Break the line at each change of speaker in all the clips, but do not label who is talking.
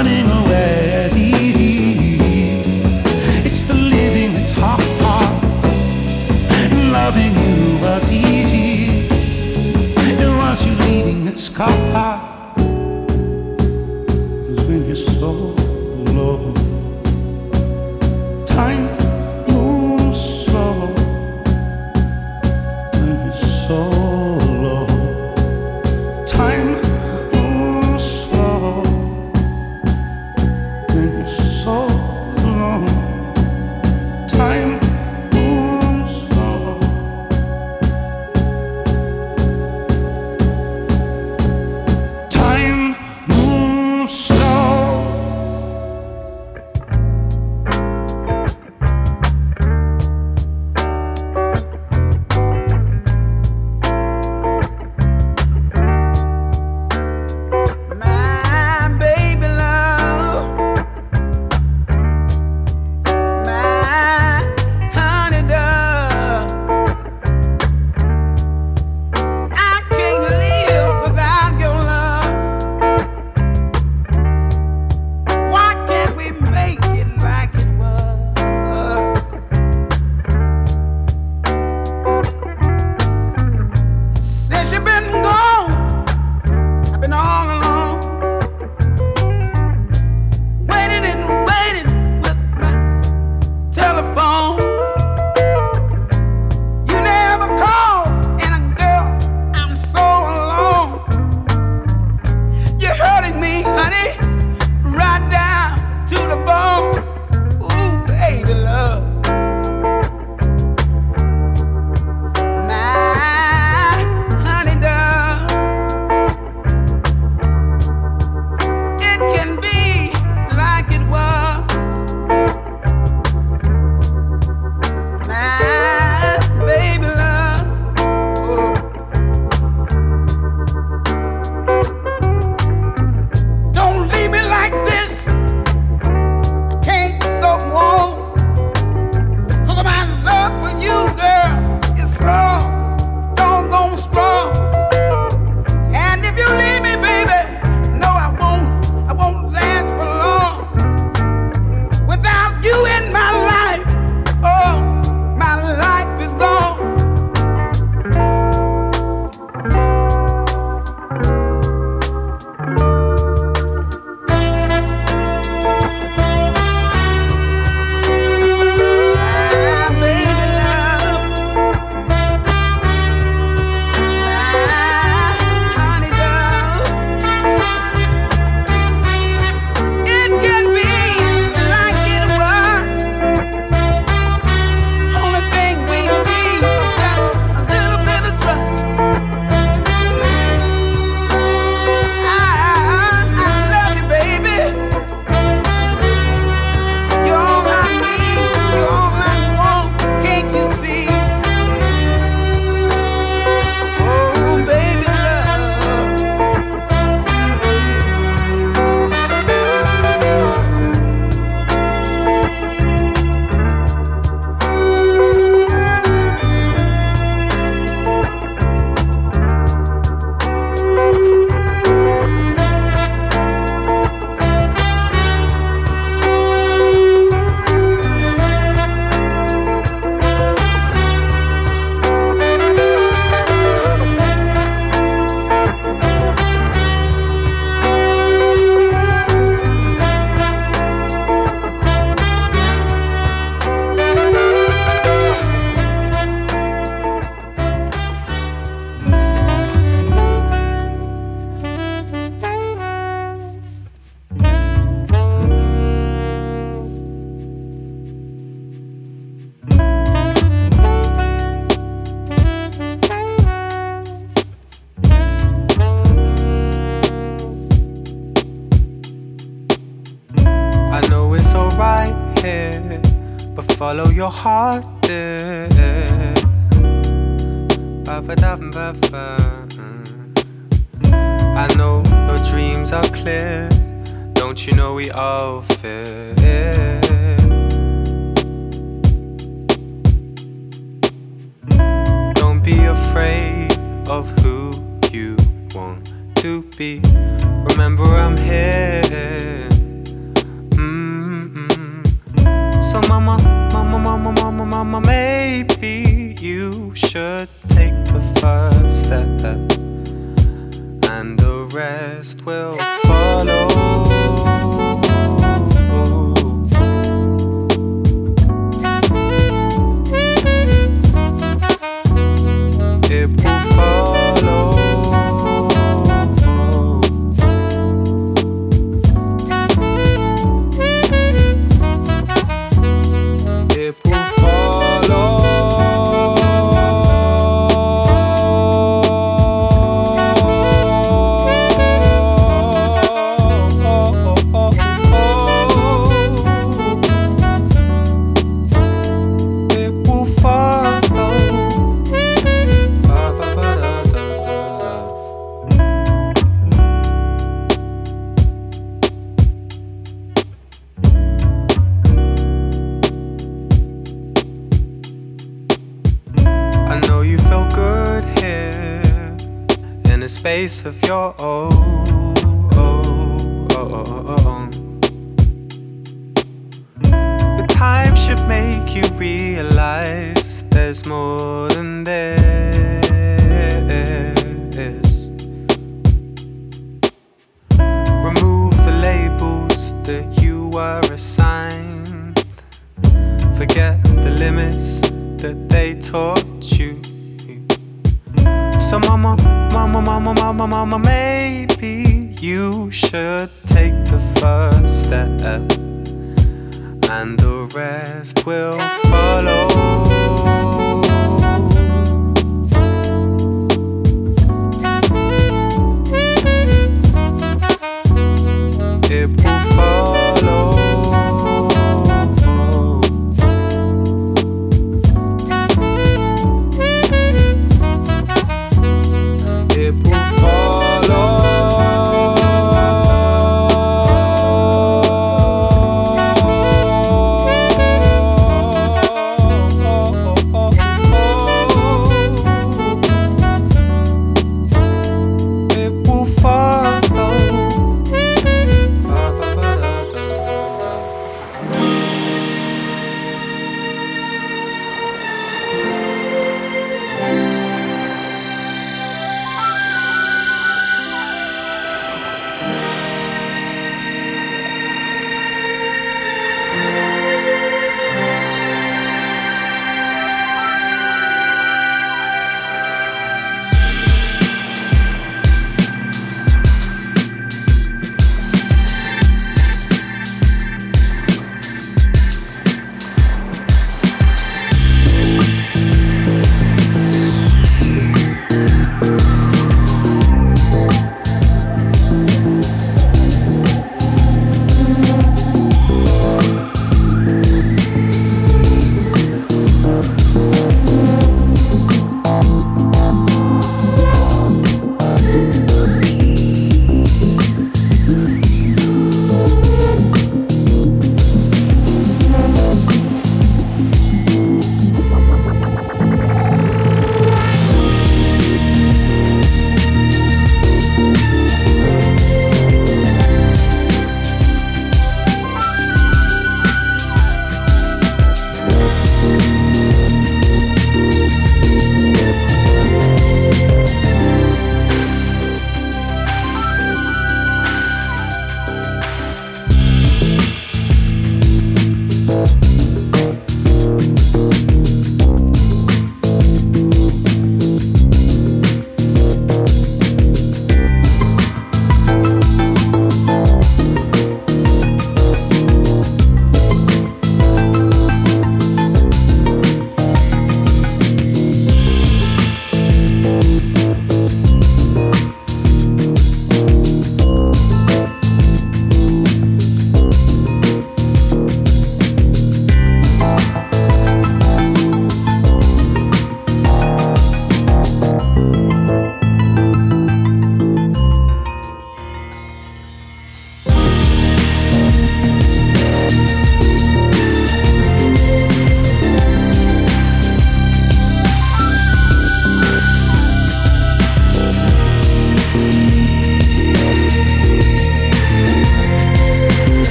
Running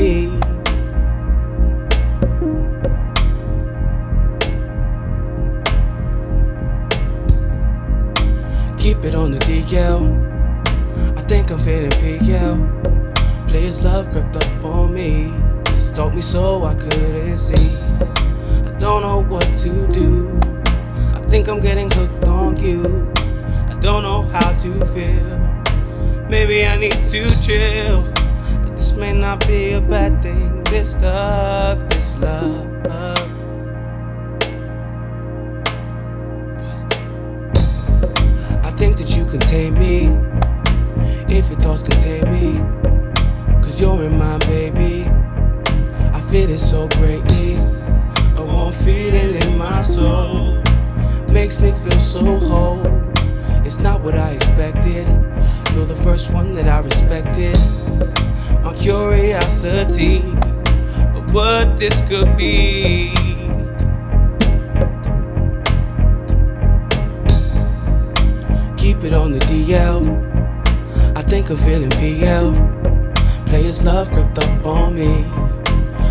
Keep it on the DL. I think I'm feeling PL. Players love crept up on me. Stalked me so I couldn't see. I don't know what to do. I think I'm getting hooked on you. I don't know how to feel. Maybe I need to chill. May not be a bad thing. This love, this love. I think that you can tame me if your thoughts contain me. Cause you're in my baby. I feel it so greatly. A warm feeling in my soul makes me feel so whole. It's not what I expected. You're the first one that I respected. My curiosity of what this could be. Keep it on the DL. I think I'm feeling PL. Players love crept up on me.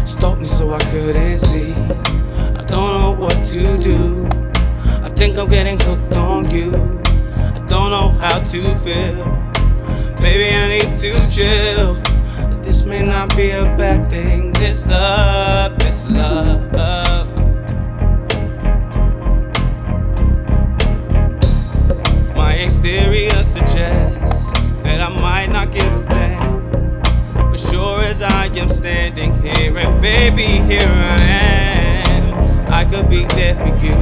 Stalked me so I couldn't see. I don't know what to do. I think I'm getting hooked on you. I don't know how to feel. Maybe I need to chill. May not be a bad thing. This love, this love. My exterior suggests that I might not give a damn. But sure as I am standing here, and baby, here I am. I could be there for you.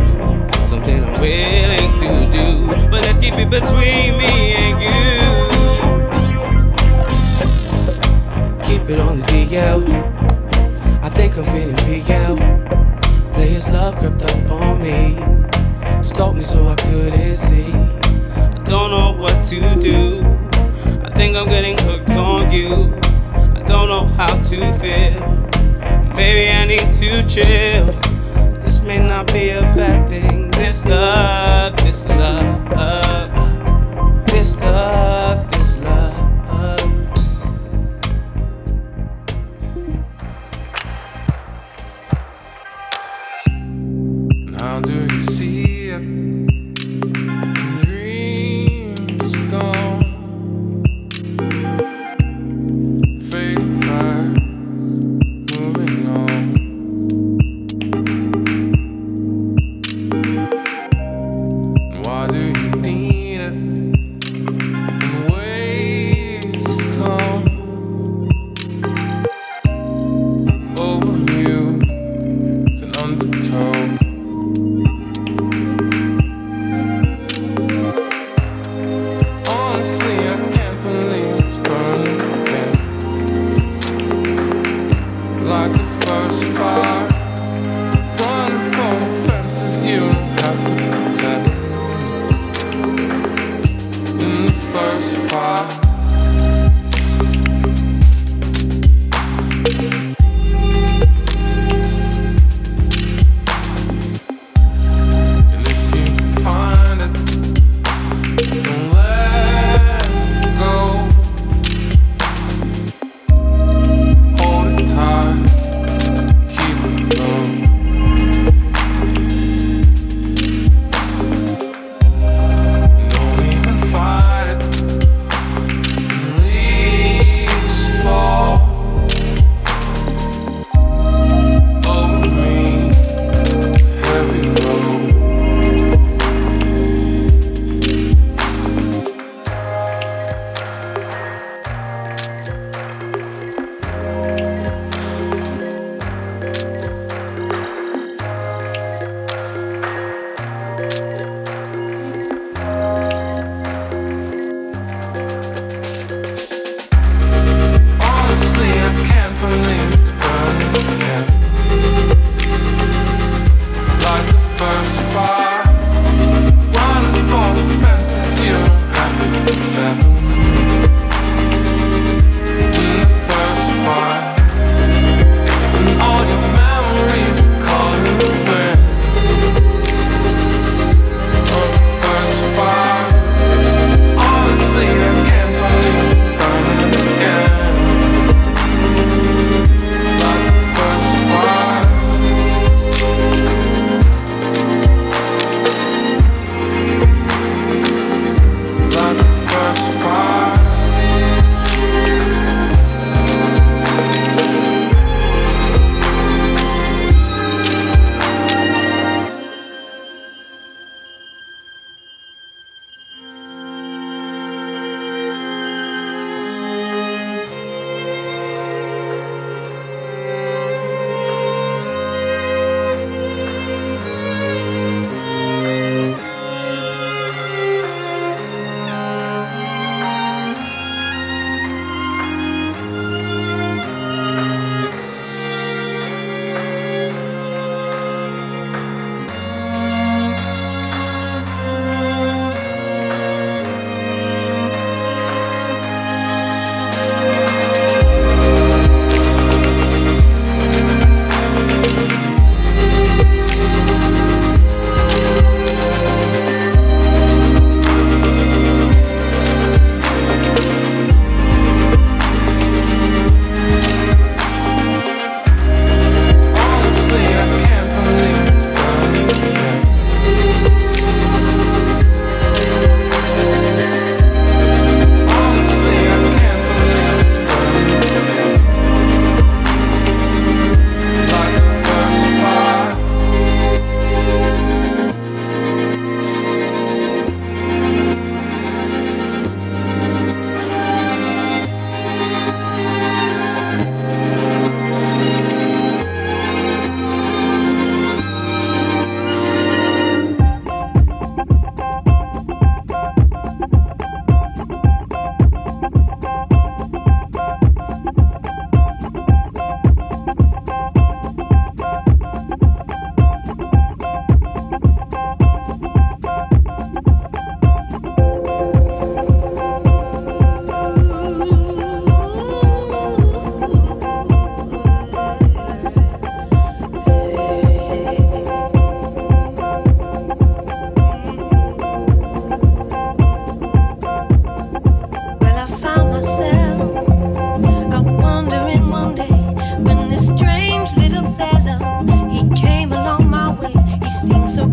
Something I'm willing to do. But let's keep it between me and you. I think I'm feeling PL. Players love crept up on me. Stalked me so I couldn't see. I don't know what to do. I think I'm getting hooked on you. I don't know how to feel. Maybe I need to chill. This may not be a bad thing. This love, this love, this love,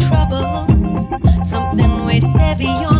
trouble, something weighed heavy on.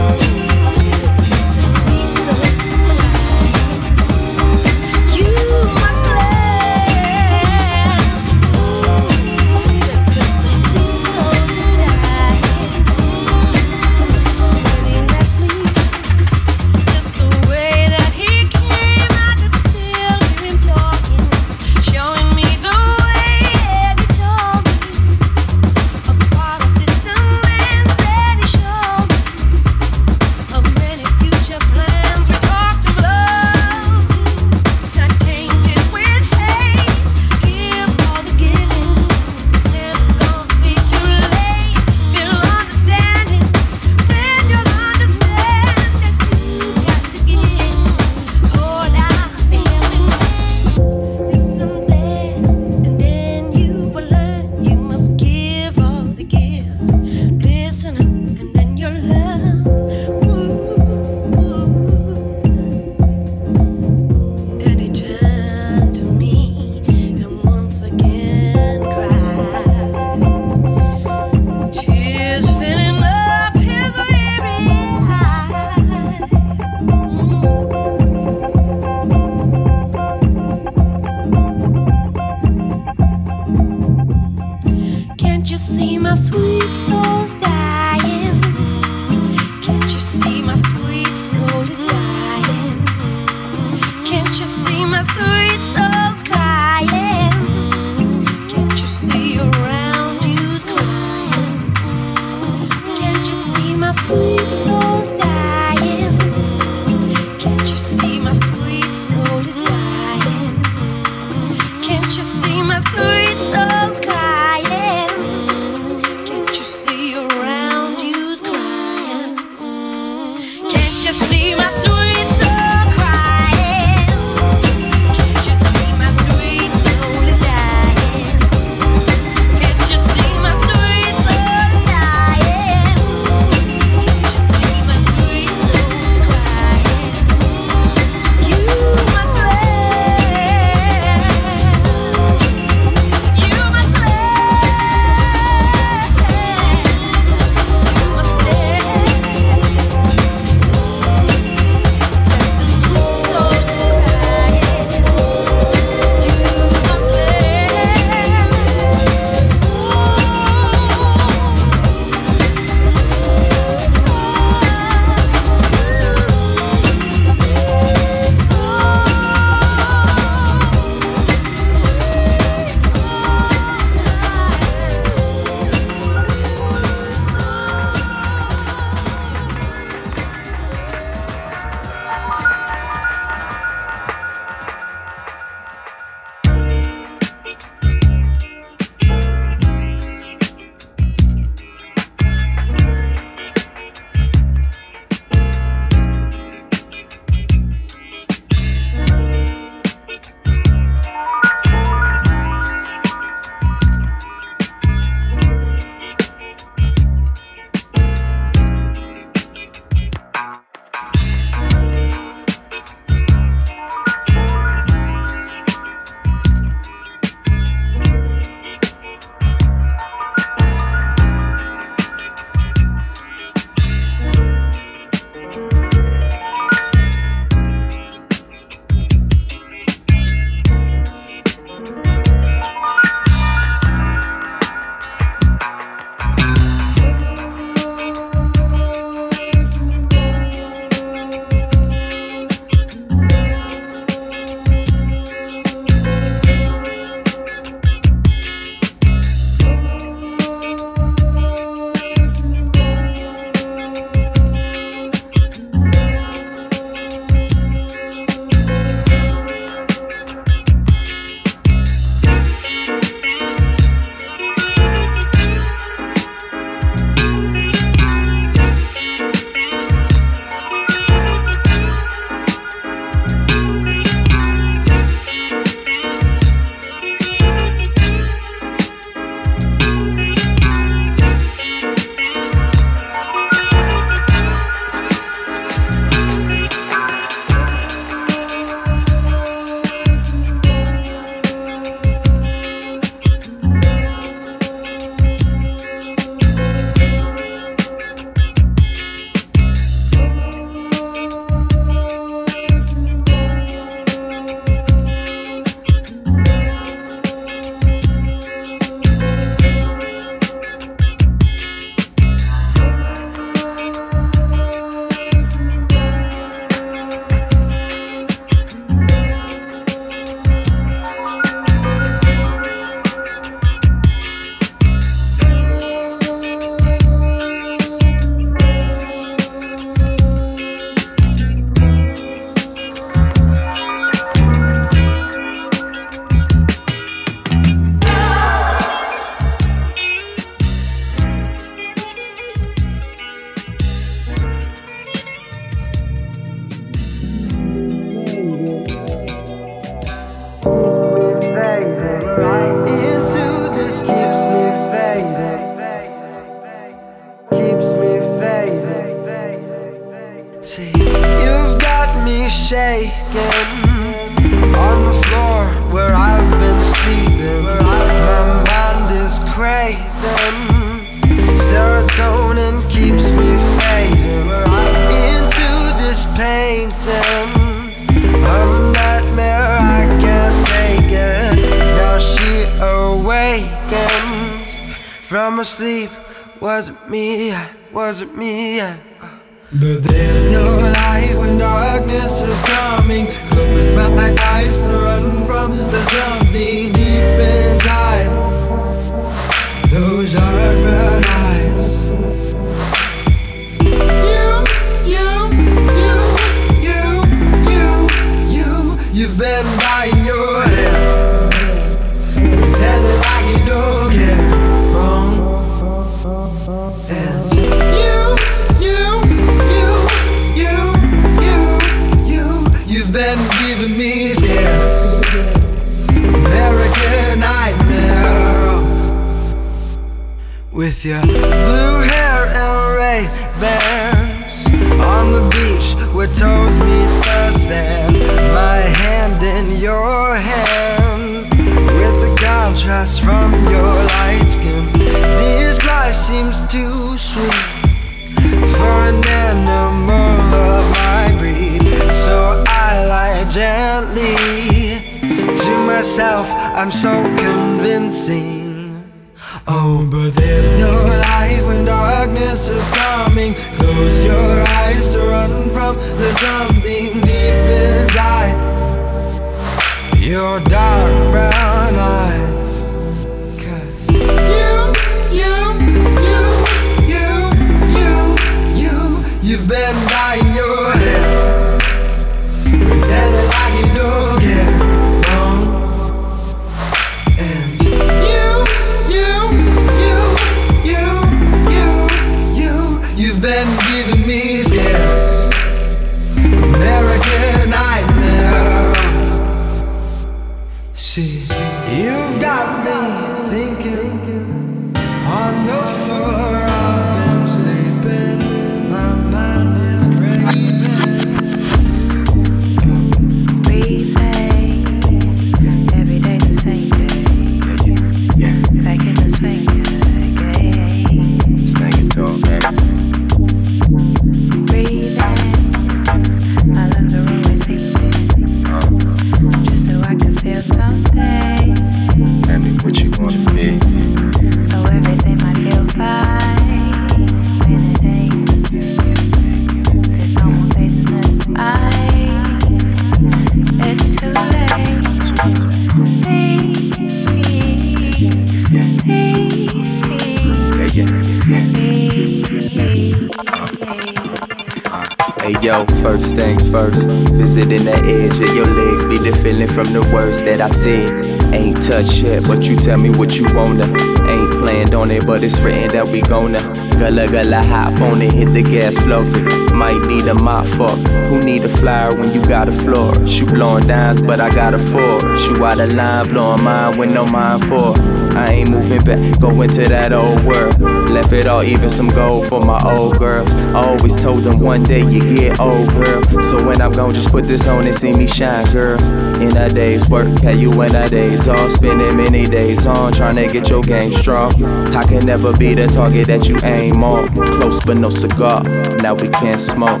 I
said. Ain't touch yet, but you tell me what you wanna. Ain't planned on it, but it's written that we gonna. Gullah gullah hop on it, hit the gas fluffy. Might need a mop fuck. Who need a flyer when you got a floor? Shoot blowing dimes, but I got a four. Shoot out of line, blowing mine with no mind for. I ain't moving back, go into that old world. Left it all, even some gold for my old girls. I always told them one day you get old, girl. So when I'm gone, just put this on and see me shine, girl. In a day's work, how you in a day's off. Spending many days on, trying to get your game strong. I can never be the target that you aim on. Close but no cigar, now we can't smoke.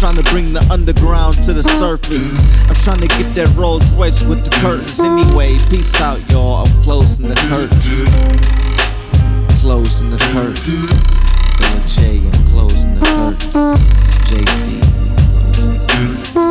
Trying to bring the underground to the surface. I'm trying to get that Rolls Royce with the curtains. Anyway, peace out, y'all. I'm closing the curtains. Closing the curtains. Illa J and closing the curtains. JD, closing the curtains.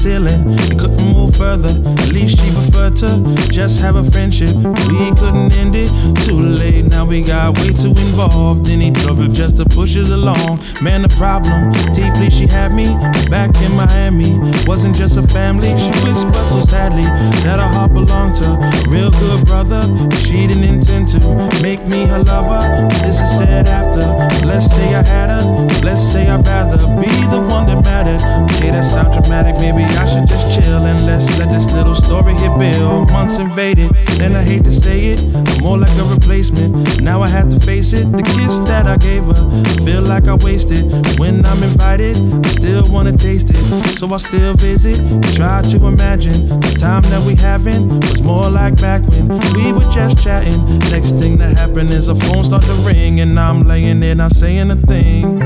Ceiling, couldn't move further. At least she preferred to just have a friendship. We couldn't end it too late. Now we got way too involved in each other just to push us along. Man, the problem deeply she had me back in Miami. Wasn't just a family. She whispered so sadly that her heart belonged to a real good brother. She didn't intend to make me her lover. This is said after. Let's say I had her. Let's say I'd rather be the one that mattered. Okay, that sounds dramatic. Maybe I should just chill and let's let this little story hit Months invaded, and I hate to say it, I'm more like a replacement. Now I have to face it. The kiss that I gave her, I feel like I wasted. When I'm invited, I still wanna taste it. So I still visit, try to imagine the time that we having was more like back when we were just chatting. Next thing that happened is a phone start to ring, and I'm laying there not saying a thing.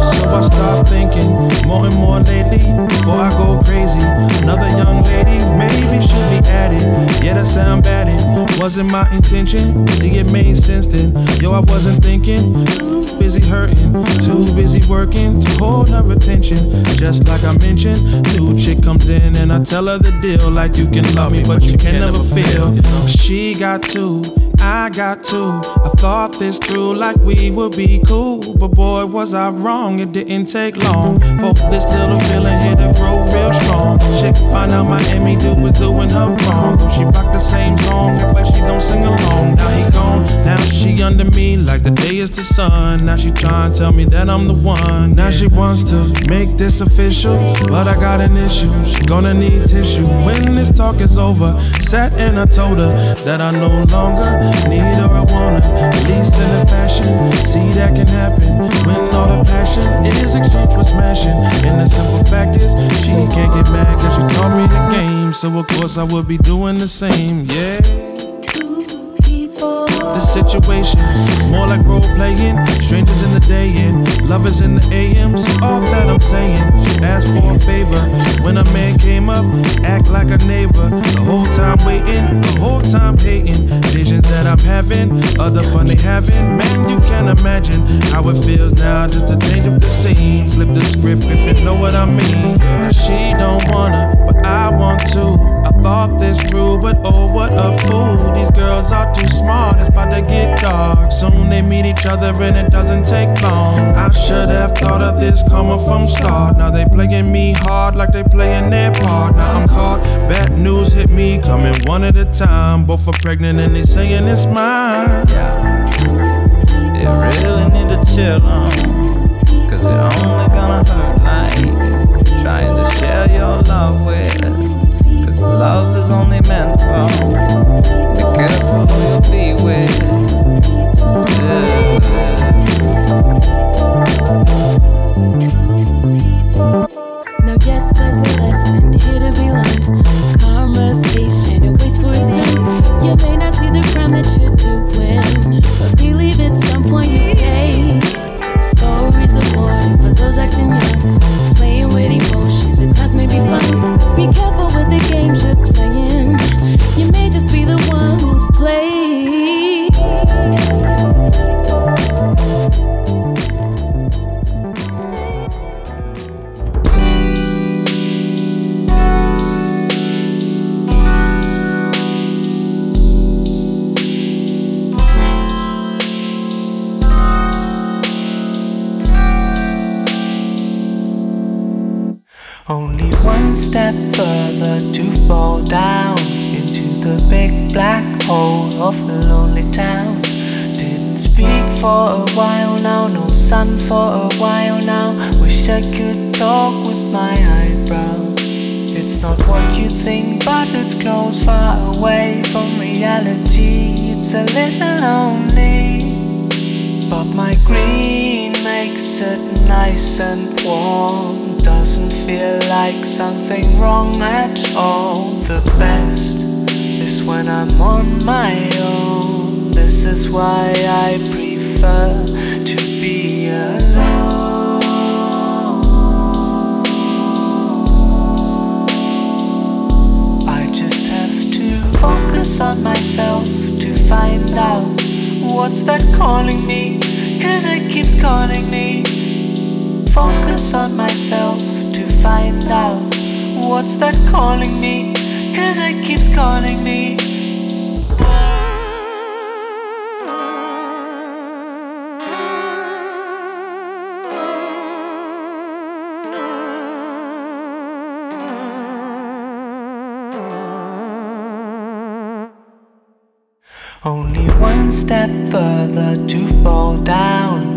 So I stop thinking more and more lately before I go crazy. Another young lady maybe should be added. Yeah, that sound bad. It wasn't my intention. See, it made sense then. Yo, I wasn't thinking. Too busy hurting, too busy working to hold her attention. Just like I mentioned, new chick comes in and I tell her the deal. Like you can love me, but you can never feel. She got two. I got two. I thought this through like we would be cool. But boy, was I wrong. It didn't take long for this little feeling here to grow real strong. Chick find out Miami dude was doing her wrong. Though she rocked the same song, but she don't sing along. Now he gone. Now she under me like the day is the sun. Now she trying to tell me that I'm the one. Now she wants to make this official. But I got an issue. She gonna need tissue when this talk is over. Sat and I told her that I no longer need her. I wanna, At least in a fashion. See that can happen when all the passion is exchanged for smashing. And the simple fact is, she can't get mad cause she taught me the game. So of course I would be doing the same. Yeah. The situation, more like role playing. Strangers in the day and lovers in the AM. So all that I'm saying, ask for a favor. When a man came up, act like a neighbor. The whole time waiting, the whole time hating. Visions that I'm having, other fun they having. Man, you can't imagine how it feels now just to change up the scene. Flip the script if you know what I mean. She don't wanna, but I want to. I thought this through, but oh, what a fool. These girls are too smart. It's about
to get dark. Soon they meet each other and it doesn't take long. I should have thought of this coming from start. Now they playing me hard like they playing their part. Now I'm caught. Bad news hit me coming one at a time. Both are pregnant and they saying it's mine.
Yeah. You really need to chill on. Cause you're only gonna hurt like trying to share your love with. Cause love is only meant for. Careful who you be with.
Now
warm. Doesn't feel like something wrong at all. The best is when I'm on my own. This is why I prefer to be alone. I just have to focus on myself to find out what's that calling me. Cause it keeps calling me. Focus on myself to find out what's that calling me. Cause it keeps calling me. Only one step further to fall down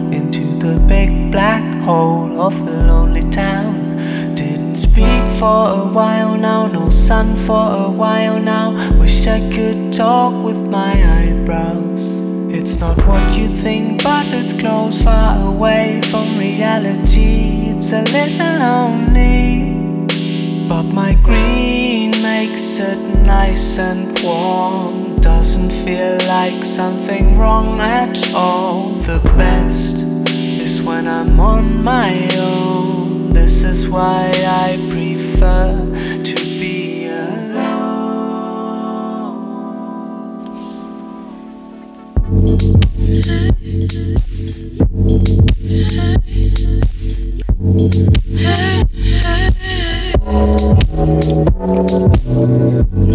the big black hole of a lonely town. Didn't speak for a while now, no sun for a while now. Wish I could talk with my eyebrows. It's not what you think, but it's close, far away from reality. It's a little lonely. But my green makes it nice and warm. Doesn't feel like something wrong at all. The best when I'm on my own. This is why I prefer to be alone.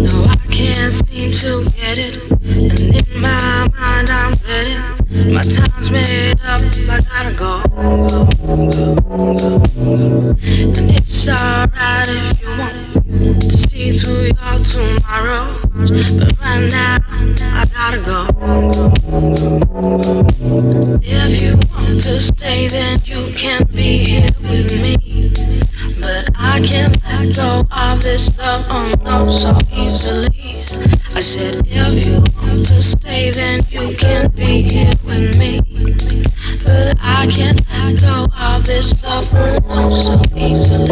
No, I can't seem to get it. And in my. My time's made up, I gotta go. And it's alright if you want to see through your tomorrow. But right now, I gotta go. If you want to stay, then you can be here with me. But I can't let go of this love, oh no, so easily. I said, if you want to stay, then you can be here with me. But I can't let go of this love, so easily.